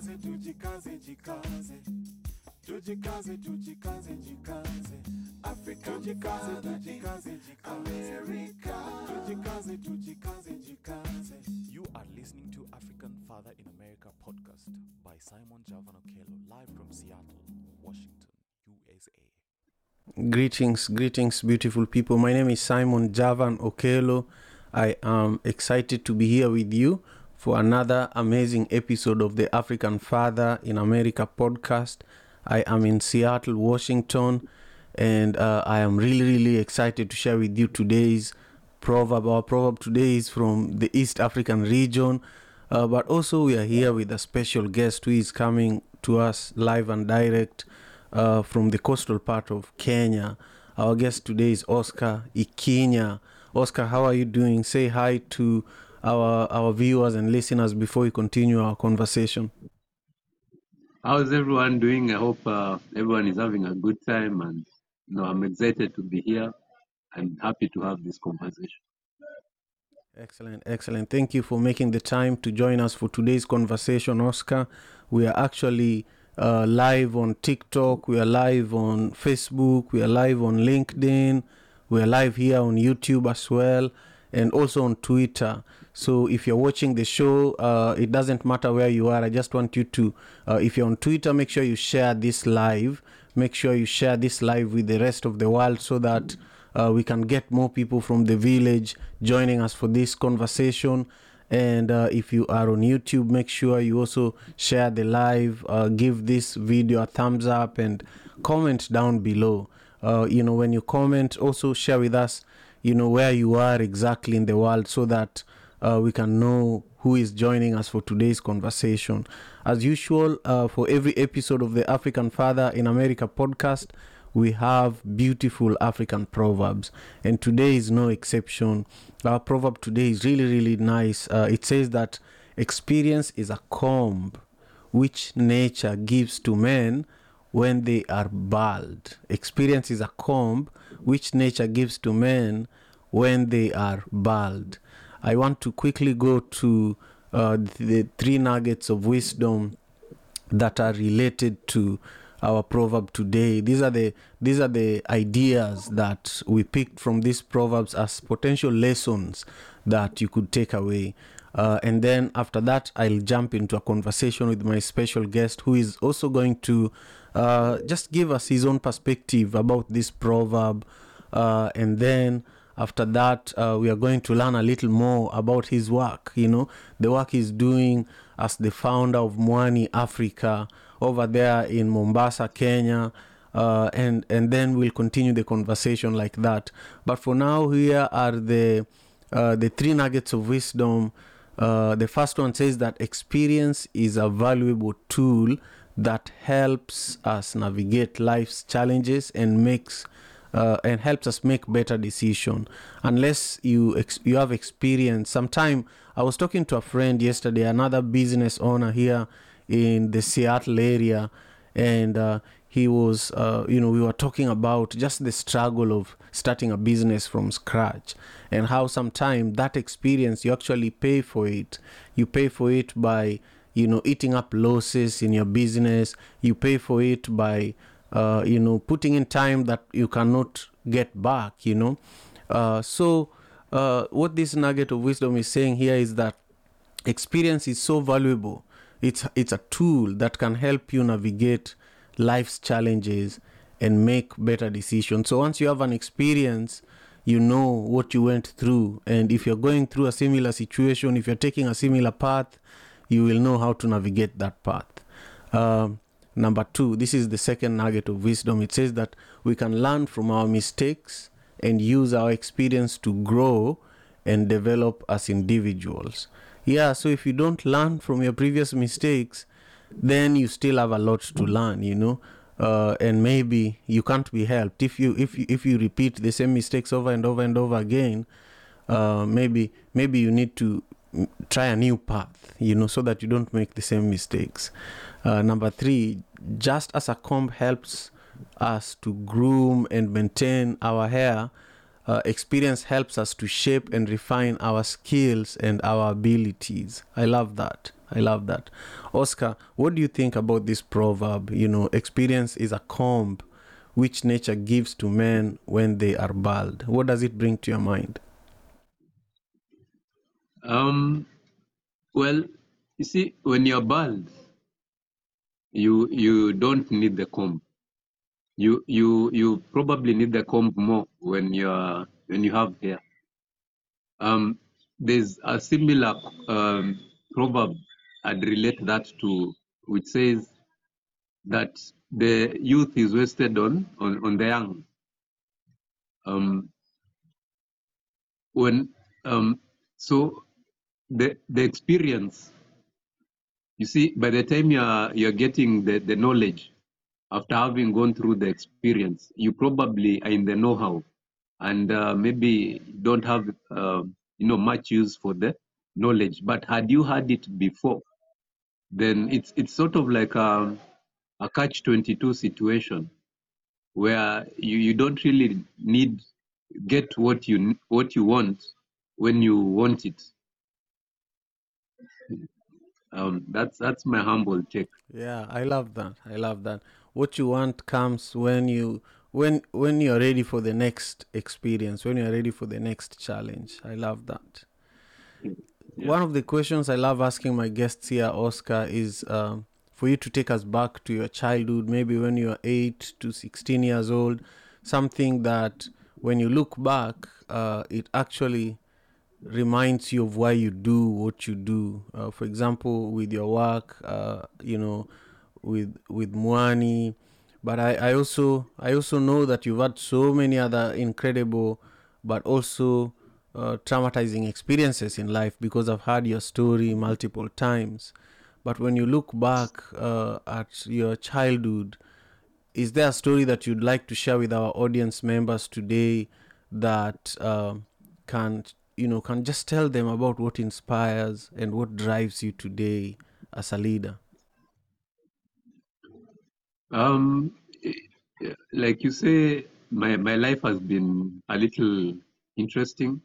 tujikaze jikaze tujikaze tujikaze jikaze afrika jikaze tujikaze jikaze amerika tujikaze tujikaze jikaze You are listening to African Father in America podcast by Simon Javan Okelo, live from Seattle, Washington, USA. Greetings, greetings, beautiful people. My name is Simon Javan Okelo. I am excited to be here with you for another amazing episode of the African Father in America podcast. I am in Seattle, Washington, and uh, I am really, really excited to share with you today's proverb. Our proverb today is from the East African region, uh, but also we are here with a special guest who is coming to us live and direct uh, from the coastal part of Kenya. Our guest today is Oscar Ikinya. Oscar, how are you doing? Say hi to our our viewers and listeners before we continue our conversation. How's everyone doing? I hope uh, everyone is having a good time, and you know, I'm excited to be here. I'm happy to have this conversation. Excellent, excellent. Thank you for making the time to join us for today's conversation, Oscar. We are actually uh, live on TikTok, we are live on Facebook, we are live on LinkedIn, we are live here on YouTube as well, and also on Twitter. So if you're watching the show, uh, it doesn't matter where you are. I just want you to, uh, if you're on Twitter, make sure you share this live. Make sure you share this live with the rest of the world so that uh, we can get more people from the village joining us for this conversation. And uh, if you are on YouTube, make sure you also share the live, uh, give this video a thumbs up, and comment down below. Uh, you know, when you comment, also share with us, you know, where you are exactly in the world so that uh, we can know who is joining us for today's conversation. As usual, uh, for every episode of the African Father in America podcast, we have beautiful African proverbs, and today is no exception. Our proverb today is really, really nice. Uh, it says that experience is a comb which nature gives to men when they are bald. Experience is a comb which nature gives to men when they are bald. I want to quickly go to uh, the three nuggets of wisdom that are related to our proverb today. These are the these are the ideas that we picked from these proverbs as potential lessons that you could take away. Uh, and then after that, I'll jump into a conversation with my special guest, who is also going to uh, just give us his own perspective about this proverb. Uh, and then after that, uh, we are going to learn a little more about his work. You know, the work he's doing as the founder of Mwani Africa over there in Mombasa, Kenya. Uh, and and then we'll continue the conversation like that. But for now, here are the uh, the three nuggets of wisdom. Uh, the first one says that experience is a valuable tool that helps us navigate life's challenges and makes uh, and helps us make better decision. Unless you ex- you have experience. Sometime i was talking to a friend yesterday another business owner here in the seattle area and uh, he was uh, you know we were talking about just the struggle of starting a business from scratch and how sometimes that experience you actually pay for it. You pay for it by you know eating up losses in your business. You pay for it by uh, you know putting in time that you cannot get back you know. Uh, so uh, what this nugget of wisdom is saying here is that experience is so valuable. It's it's a tool that can help you navigate life's challenges and make better decisions. So once you have an experience you know what you went through. And if you're going through a similar situation if you're taking a similar path you will know how to navigate that path. Um, number two this is the second nugget of wisdom. It says that we can learn from our mistakes and use our experience to grow and develop as individuals. Yeah so if you don't learn from your previous mistakes then you still have a lot to learn you know? Uh, and maybe you can't be helped. If you if you, if you repeat the same mistakes over and over and over again uh, maybe maybe you need to try a new path you know so that you don't make the same mistakes. Uh, number three just as a comb helps us to groom and maintain our hair uh, experience helps us to shape and refine our skills and our abilities. I love that I love that. Oscar, what do you think about this proverb? You know, experience is a comb which nature gives to men when they are bald. What does it bring to your mind? Um, well, you see, when you're bald, you you don't need the comb. You you you probably need the comb more when you're when you have hair. Um, there's a similar um, proverb I'd relate that to, which says that the youth is wasted on on, on the young. Um, when um, so the the experience you see by the time you're you're getting the, the knowledge after having gone through the experience you probably are in the know-how and uh, maybe don't have uh, you know much use for the knowledge but had you had it before then it's it's sort of like a, a catch 22 situation where you, you don't really need get what you what you want when you want it um, that's that's my humble take Yeah, I love that. I love that. What you want comes when you when when you're ready for the next experience, when you're ready for the next challenge. I love that. One of the questions I love asking my guests here, Oscar, is um, for you to take us back to your childhood, maybe when you were eight to sixteen years old, something that when you look back, uh, it actually reminds you of why you do what you do. Uh, for example, with your work, uh, you know, with with Mwani. But I, I also I also know that you've had so many other incredible, but also uh, traumatizing experiences in life because I've heard your story multiple times. But when you look back uh, at your childhood, is there a story that you'd like to share with our audience members today that um can you know can just tell them about what inspires and what drives you today as a leader um like you say my my life has been a little interesting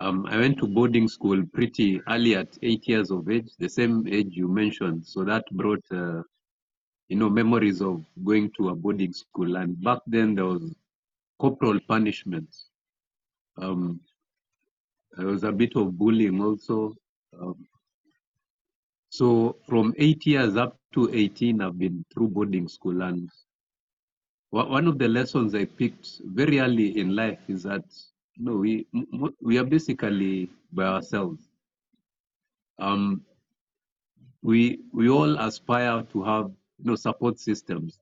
um, I went to boarding school pretty early at eight years of age, the same age you mentioned. So that brought, uh, you know, memories of going to a boarding school. And back then there was corporal punishment. Um, there was a bit of bullying also. Um, so from eight years up to 18, I've been through boarding school. And one of the lessons I picked very early in life is that know, we we are basically by ourselves. Um, we we all aspire to have you know support systems,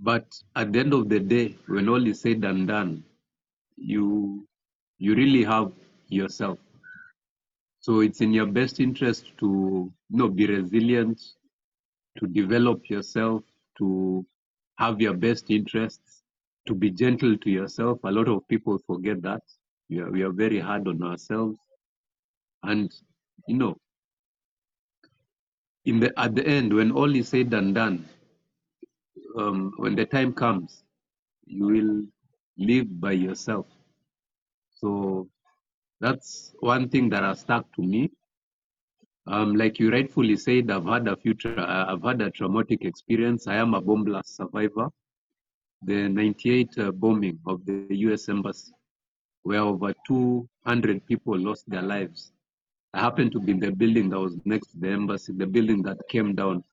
but at the end of the day, when all is said and done, you you really have yourself. So it's in your best interest to you know be resilient, to develop yourself, to have your best interests, to be gentle to yourself. A lot of people forget that. We are, we are very hard on ourselves. And, you know, in the, at the end, when all is said and done, um, when the time comes, you will live by yourself. So that's one thing that has stuck to me. Um, like you rightfully said, I've had a future, I've had a traumatic experience. I am a bomb blast survivor. The 98 uh, bombing of the U.S. Embassy, where over 200 people lost their lives. I happened to be in the building that was next to the embassy, the building that came down,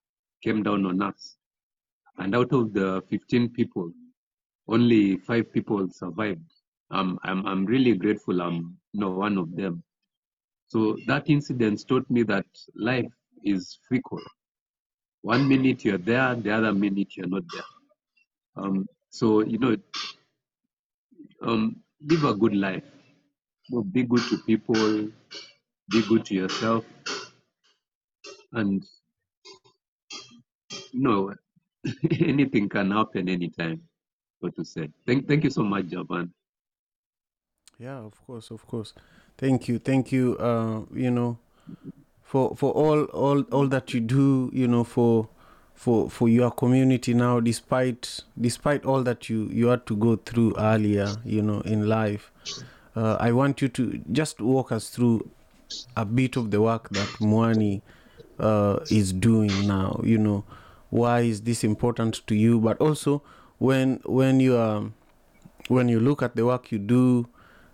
came down on us. And out of the 15 people, only five people survived. Um, I'm, I'm really grateful I'm not one of them. So that incident taught me that life is fickle. One minute you're there, the other minute you're not there. Um, so, you know, um, live a good life. Be good to people, be good to yourself, and you know, anything can happen anytime. What to say? Thank, thank you so much, Javan. yeah of course of course thank you thank you uh you know for for all all all that you do you know for for for your community now despite despite all that you you had to go through earlier you know in life uh, i want you to just walk us through a bit of the work that Mwani uh, is doing now. You know, why is this important to you? But also, when when you are when you look at the work you do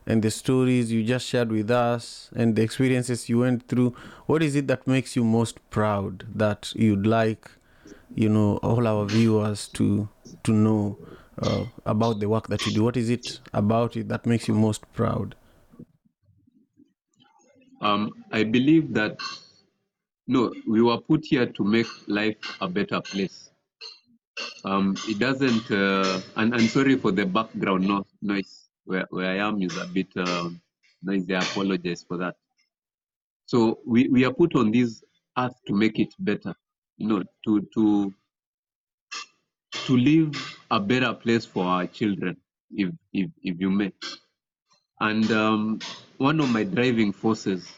and the stories you just shared with us and the experiences you went through, what is it that makes you most proud that you'd like, you know, all our viewers to to know uh, about the work that you do? What is it about it that makes you most proud? Um, I believe that no, we were put here to make life a better place. Um, it doesn't, uh, and I'm sorry for the background no, noise. Where, where I am is a bit uh, noisy. I apologize for that. So we, we are put on this earth to make it better, know, to to to leave a better place for our children, if if if you may. And um, one of my driving forces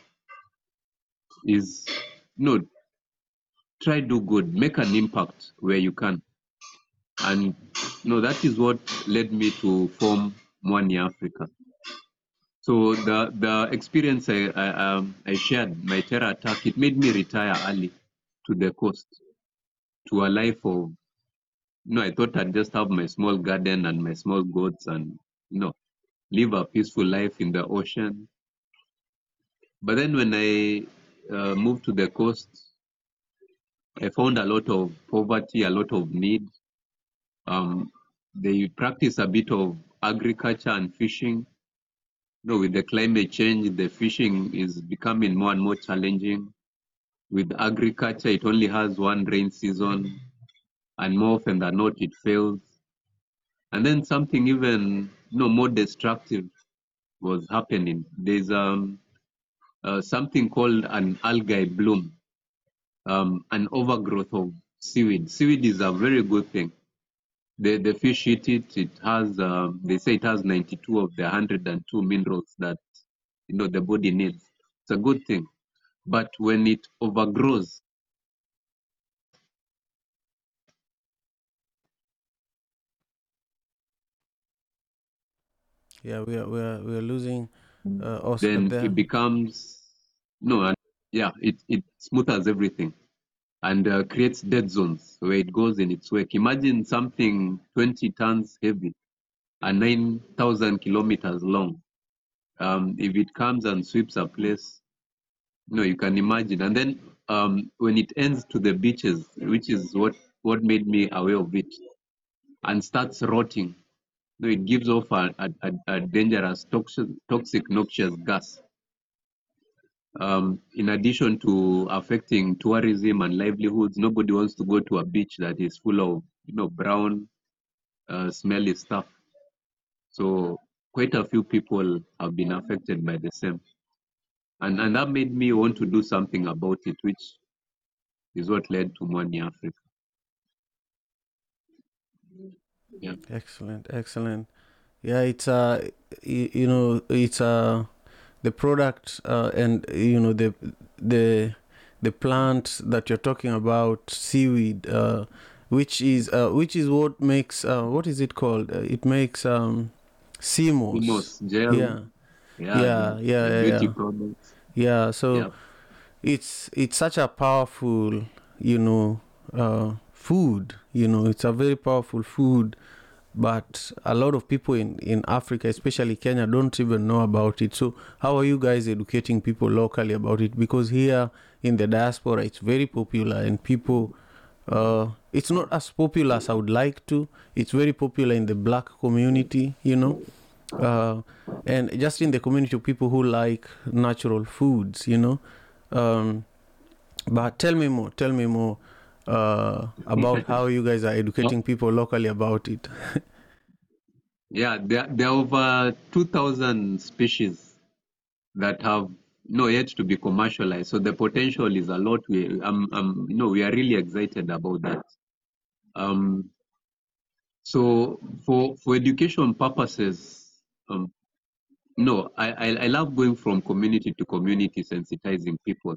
is, know, try do good, make an impact where you can. And know, that is what led me to form Mwani Africa. So the the experience I I, um, I shared, my terror attack, it made me retire early to the coast, to a life of, know, I thought I'd just have my small garden and my small goats and, you know, live a peaceful life in the ocean. But then when I uh, moved to the coast, I found a lot of poverty, a lot of need. Um, they practice a bit of agriculture and fishing. You know, with the climate change, the fishing is becoming more and more challenging. With agriculture, it only has one rain season, and more often than not, it fails. And then something even you know, more destructive was happening. There's um, uh, something called an algae bloom, um, an overgrowth of seaweed. Seaweed is a very good thing. The, the fish eat it. It has, um, they say it has 92 of the 102 minerals that you know the body needs. It's a good thing. But when it overgrows, Yeah, we are we are we are losing uh, Oscar then there. it becomes no, and yeah, it it smooths everything and uh, creates dead zones where it goes in its wake. Imagine something 20 tons heavy and 9,000 kilometers long. Um, if it comes and sweeps a place, know, you can imagine. And then um, when it ends to the beaches, which is what, what made me aware of it, and starts rotting, know, it gives off a, a, a- a dangerous, toxic, toxic, noxious gas. Um, in addition to affecting tourism and livelihoods, nobody wants to go to a beach that is full of, you know, brown, uh, smelly stuff. So quite a few people have been affected by the same. And, and that made me want to do something about it, which is what led to Mwani Africa. Yeah. Excellent, excellent. Yeah, it's uh, y- you know, it's uh, the product uh, and you know the the the plant that you're talking about, seaweed, uh, which is uh, which is what makes uh, what is it called? Uh, it makes um, sea moss. Hummus, gel, Yeah, yeah, yeah, yeah, yeah, yeah. Yeah. So Yeah. it's it's such a powerful you know uh, food you know it's a very powerful food but a lot of people in in africa especially kenya don't even know about it so how are you guys educating people locally about it because here in the diaspora it's very popular and people uh, it's not as popular as i would like to it's very popular in the black community you know uh, and just in the community of people who like natural foods you know um, but tell me more tell me more uh, about how you guys are educating people locally about it Yeah, there, there are over 2,000 species that have no yet to be commercialized. So the potential is a lot. We, um, um, you know, we are really excited about that. Um, so for for education purposes, um, no, I, I I love going from community to community, sensitizing people.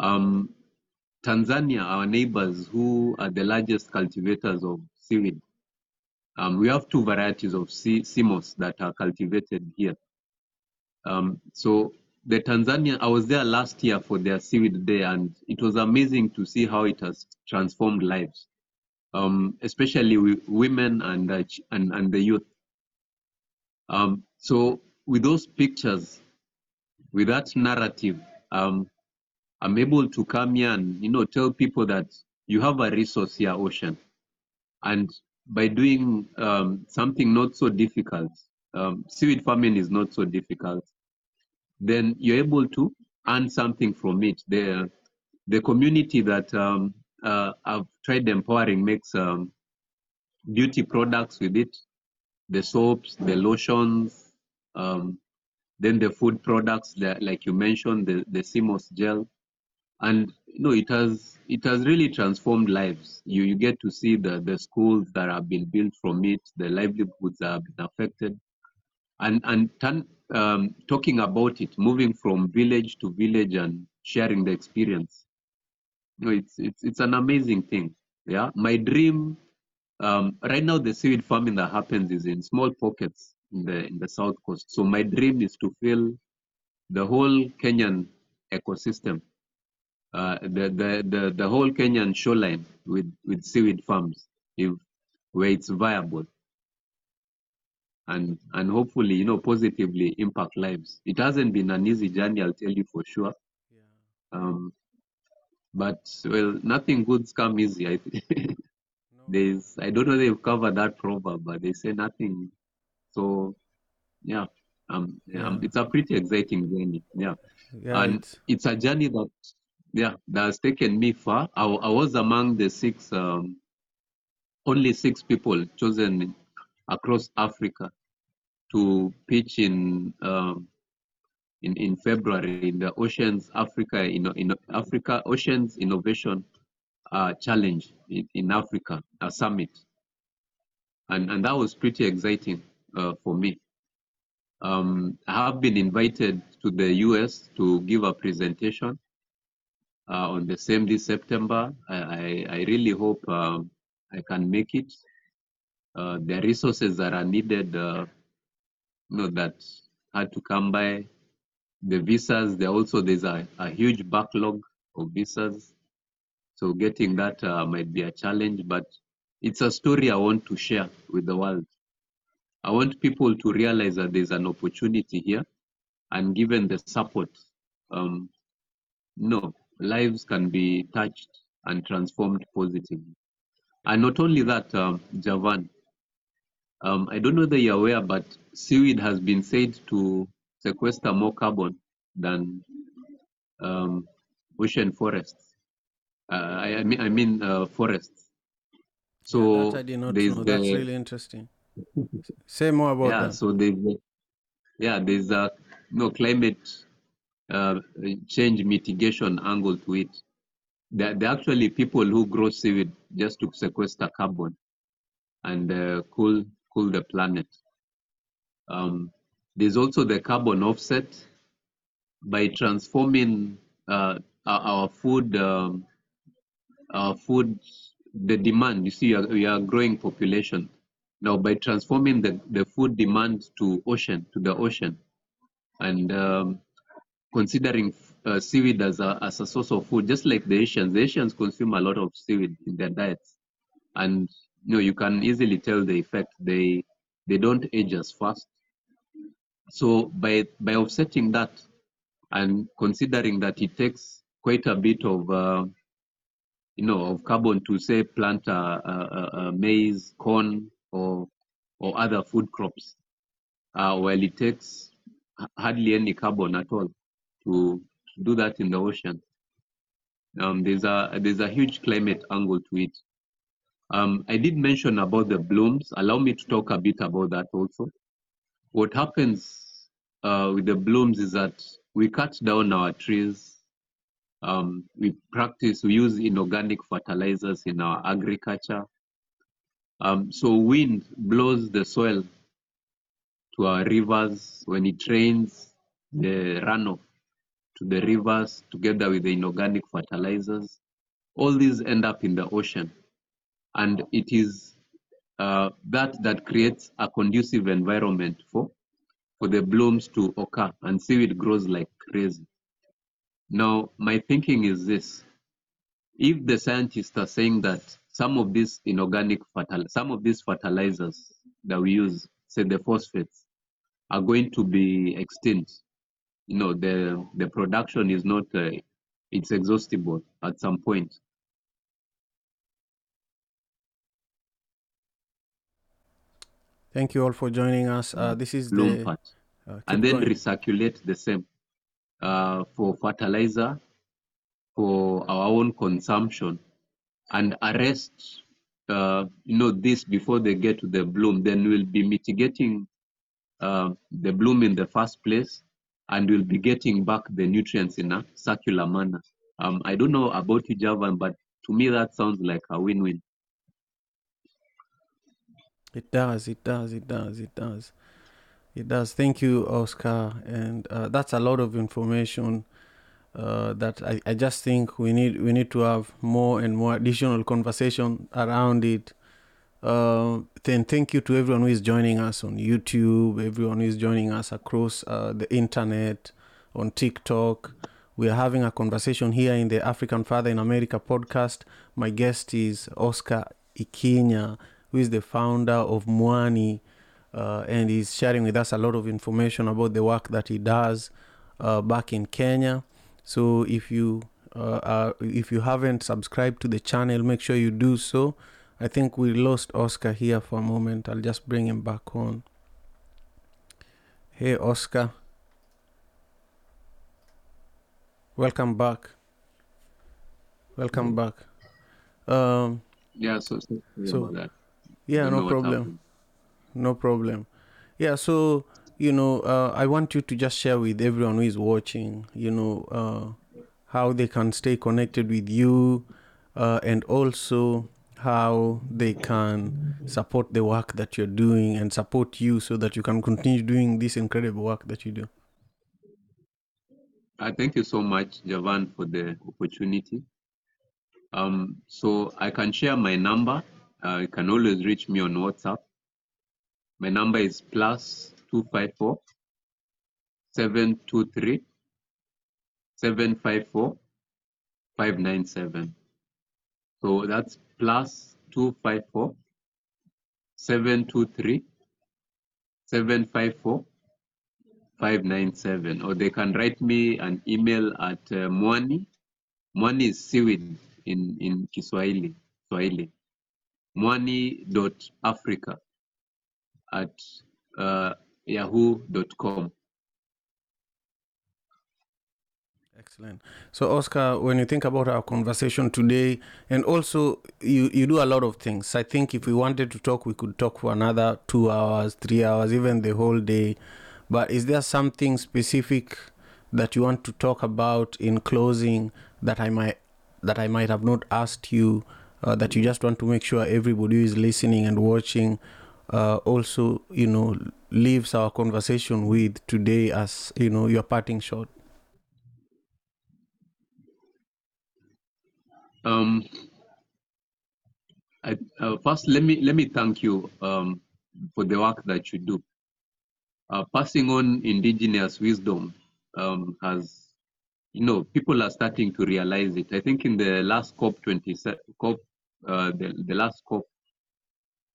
Um, Tanzania, our neighbors, who are the largest cultivators of seaweed, um, we have two varieties of sea that are cultivated here. Um, so the Tanzania, I was there last year for their seaweed day, and it was amazing to see how it has transformed lives, um, especially women and, uh, and and the youth. Um, so with those pictures, with that narrative, um, I'm able to come here and you know tell people that you have a resource here, ocean, and by doing um, something not so difficult, um, seaweed farming is not so difficult. Then you're able to earn something from it. The the community that um, uh, I've tried empowering makes um, beauty products with it, the soaps, the lotions, um, then the food products, the, like you mentioned, the the sea moss gel. And you know it has it has really transformed lives. You you get to see the the schools that have been built from it the livelihoods that have been affected. And and turn, um, talking about it moving from village to village and sharing the experience. You know it's it's it's an amazing thing. Yeah? My dream um, right now the seaweed farming that happens is in small pockets in the in the south coast so my dream is to fill the whole kenyan ecosystem uh, the, the, the, the whole Kenyan shoreline with, with seaweed farms if, where it's viable and, and hopefully, you know, positively impact lives. It hasn't been an easy journey, I'll tell you for sure. Um, but well, nothing good's come easy. I think there's, I don't know if they've covered that proverb, but they say nothing. So, yeah, um, yeah. it's a pretty exciting journey. Yeah, Yeah, and it's, it's a journey that yeah that has taken me far i, I was among the six um, only six people chosen across africa to pitch in um, in, in february in the oceans africa in, in africa oceans innovation uh, challenge in, in africa a summit and and that was pretty exciting uh, for me um, i have been invited to the us to give a presentation uh, on the same day September. I, I, I really hope um, I can make it. Uh, the resources that are needed, uh, you know, that had to come by. The visas, there also there's a, a huge backlog of visas, so getting that uh, might be a challenge. But it's a story I want to share with the world. I want people to realize that there's an opportunity here, and given the support, um, no, lives can be touched and transformed positively. And not only that, um, Javan, um, I don't know that you're aware, but seaweed has been said to sequester more carbon than um, ocean forests. Uh, I, I mean, I mean uh, forests. So that I did not know. the That's really interesting. Say more about yeah. that. So there's yeah, there's a no climate uh, change mitigation angle to it. There, there are actually people who grow seaweed just to sequester carbon and uh, cool cool the planet. Um, there's also the carbon offset by transforming uh, our, our food um, our food the demand. You see, we are, growing population now. By transforming the, the food demand to ocean to the ocean and um, considering uh, seaweed as a, as a source of food, just like the Asians. The Asians consume a lot of seaweed in their diets, and you know you can easily tell the effect. They they don't age as fast. So by by offsetting that, and considering that it takes quite a bit of uh, you know of carbon to say plant a, a, a maize, corn, or or other food crops, uh, while it takes hardly any carbon at all to do that in the ocean. Um, there's a there's a huge climate angle to it. Um, I did mention about the blooms. Allow me to talk a bit about that also. What happens uh, with the blooms is that we cut down our trees. Um, we practice, we use inorganic fertilizers in our agriculture. Um, so wind blows the soil to our rivers. When it rains, the runoff to the rivers together with the inorganic fertilizers. All these end up in the ocean. And it is uh, that that creates a conducive environment for for the blooms to occur and seaweed grows like crazy. Now, my thinking is this. If the scientists are saying that some of these inorganic fertil some of these fertilizers that we use, say the phosphates, are going to be extinct, you know, the the production is not uh, it's exhaustible at some point. Thank you all for joining us. Uh, this is bloom the part. uh, and then going. recirculate the same uh, for fertilizer for our own consumption and arrest uh, you know this before they get to the bloom. Then we'll be mitigating uh, the bloom in the first place and we'll be getting back the nutrients in a circular manner. Um, i don't know about you javan but to me that sounds like a win-win. It does, it does, it does, it does. It does. Thank you, Oscar. And uh, that's a lot of information uh, that I, I just think we need we need to have more and more additional conversation around it. Uh, then thank you to everyone who is joining us on YouTube, everyone who is joining us across uh, the internet, on TikTok. We are having a conversation here in the African Father in America podcast. My guest is Oscar Ikinya, who is the founder of Mwani, uh, and he's sharing with us a lot of information about the work that he does uh, back in Kenya. So if you uh, if you haven't subscribed to the channel, make sure you do so. I think we lost Oscar here for a moment. I'll just bring him back on. Hey, Oscar. Welcome back. Welcome back. Um, yeah so, so, sorry So, about that yeah, no problem. No problem. Yeah, so you know, uh, I want you to just share with everyone who is watching, you know, uh, how they can stay connected with you, uh, and also how they can support the work that you're doing and support you so that you can continue doing this incredible work that you do. i thank you so much, Javan, for the opportunity. Um, so I can share my number. Uh, you can always reach me on WhatsApp. My number is plus two five four seven two three seven five four five nine seven. So that's plus two five four seven two three seven five four 597 or they can write me an email at uh, mwani. Mwani is seaweed in in kiswahili swahili. Mwani dot africa at uh, yahoo.com Excellent. So, Oscar, when you think about our conversation today, and also you, you do a lot of things. I think if we wanted to talk, we could talk for another two hours, three hours, even the whole day. But is there something specific that you want to talk about in closing that I might that I might have not asked you? Uh, that you just want to make sure everybody is listening and watching uh, also, you know, leaves our conversation with today as you know your parting shot. um I, uh, first let me let me thank you um, for the work that you do uh, passing on indigenous wisdom um, has you know people are starting to realize it i think in the last cop 27 cop uh, the, the last cop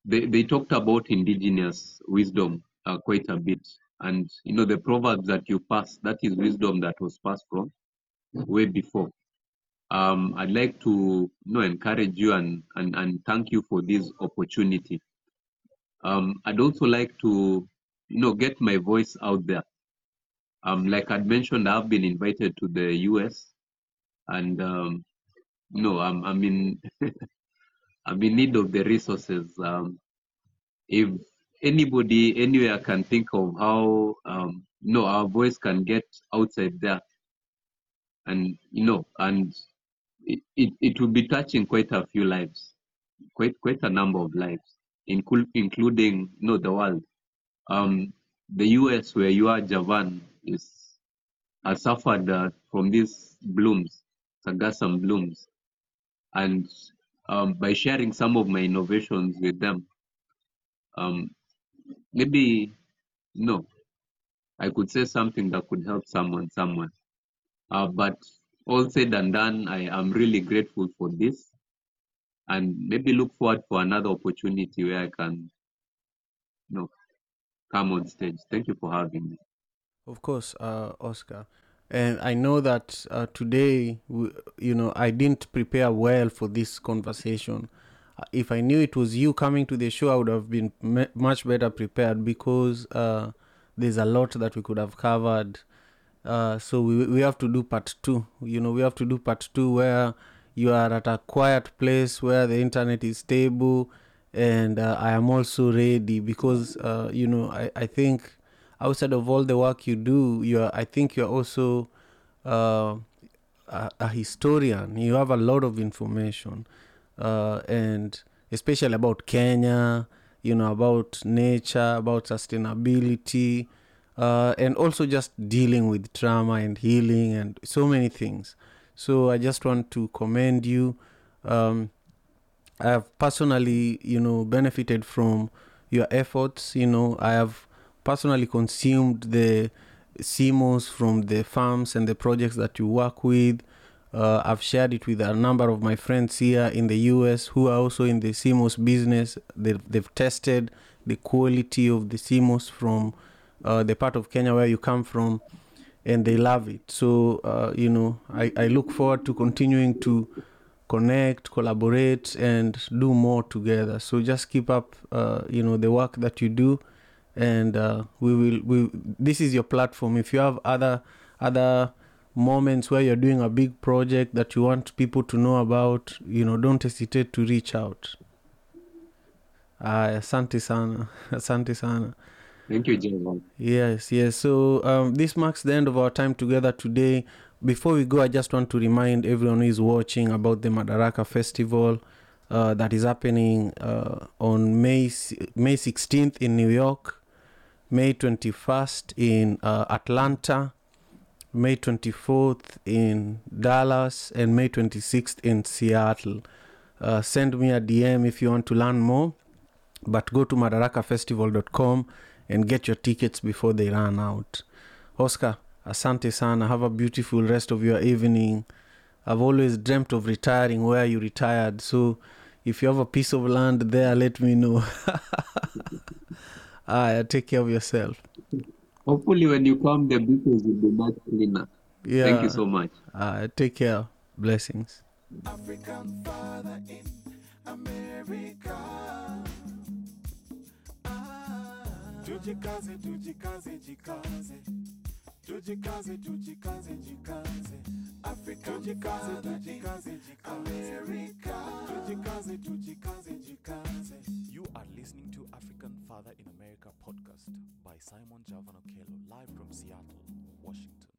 they, they talked about indigenous wisdom uh, quite a bit and you know the proverbs that you pass that is wisdom that was passed from way before um, I'd like to you know, encourage you and, and, and thank you for this opportunity. Um, I'd also like to you know get my voice out there. Um, like I'd mentioned, I've been invited to the US, and um, know I'm I'm in I'm in need of the resources. Um, if anybody anywhere can think of how um, you know our voice can get outside there, and you know and it, it, it will be touching quite a few lives, quite quite a number of lives, inclu- including you know the world. Um, the U.S. where you are, Javan, is has suffered uh, from these blooms, sargassum blooms, and um, by sharing some of my innovations with them, um, maybe no, I could say something that could help someone somewhere. Uh, but all said and done, I am really grateful for this and maybe look forward for another opportunity where I can you know come on stage. Thank you for having me. Of course, uh, Oscar. And I know that uh, today, w- you know, I didn't prepare well for this conversation. Uh, If I knew it was you coming to the show, I would have been me- much better prepared because uh, there's a lot that we could have covered. Uh, so we we have to do part two. You know, we have to do part two where you are at a quiet place where the internet is stable, and uh, I am also ready because uh, you know I I think outside of all the work you do, you are I think you are also uh, a, a historian. You have a lot of information, uh, and especially about Kenya. You know about nature, about sustainability, uh, and also just dealing with trauma and healing and so many things. So I just want to commend you. Um, I have personally, you know, benefited from your efforts. You know, I have personally consumed the sea moss from the farms and the projects that you work with. Uh, I've shared it with a number of my friends here in the US who are also in the sea moss business. They've, they've tested the quality of the sea moss from uh, the part of Kenya where you come from, and they love it. So, uh, you know, I, I look forward to continuing to connect, collaborate, and do more together. So just keep up, uh, you know, the work that you do, and uh, we will. We this is your platform. If you have other other moments where you're doing a big project that you want people to know about, you know, don't hesitate to reach out. Uh, asante sana, asante sana. Thank you, Javan. Yes, yes. So um, this marks the end of our time together today. Before we go, I just want to remind everyone who is watching about the Madaraka Festival uh, that is happening uh, on May May 16th in New York, May 21st in uh, Atlanta, May 24th in Dallas, and May 26th in Seattle. Uh, send me a DM if you want to learn more, but go to madarakafestival.com and get your tickets before they run out. Oscar, asante sana. Have a beautiful rest of your evening. I've always dreamt of retiring where you retired. So if you have a piece of land there, let me know. ah, take care of yourself. Hopefully, when you come, the beaches will be much cleaner. Yeah. Thank you so much. Ah, take care. Blessings. African father in America. Ah, tujikaze, tujikaze, jikaze. Tujikaze, tujikaze, jikaze. Africa, tujikaze, tujikaze, jikaze. America. Tujikaze, tujikaze, jikaze. You are listening to African Father in America podcast by Simon Javan Okelo, live from Seattle, Washington.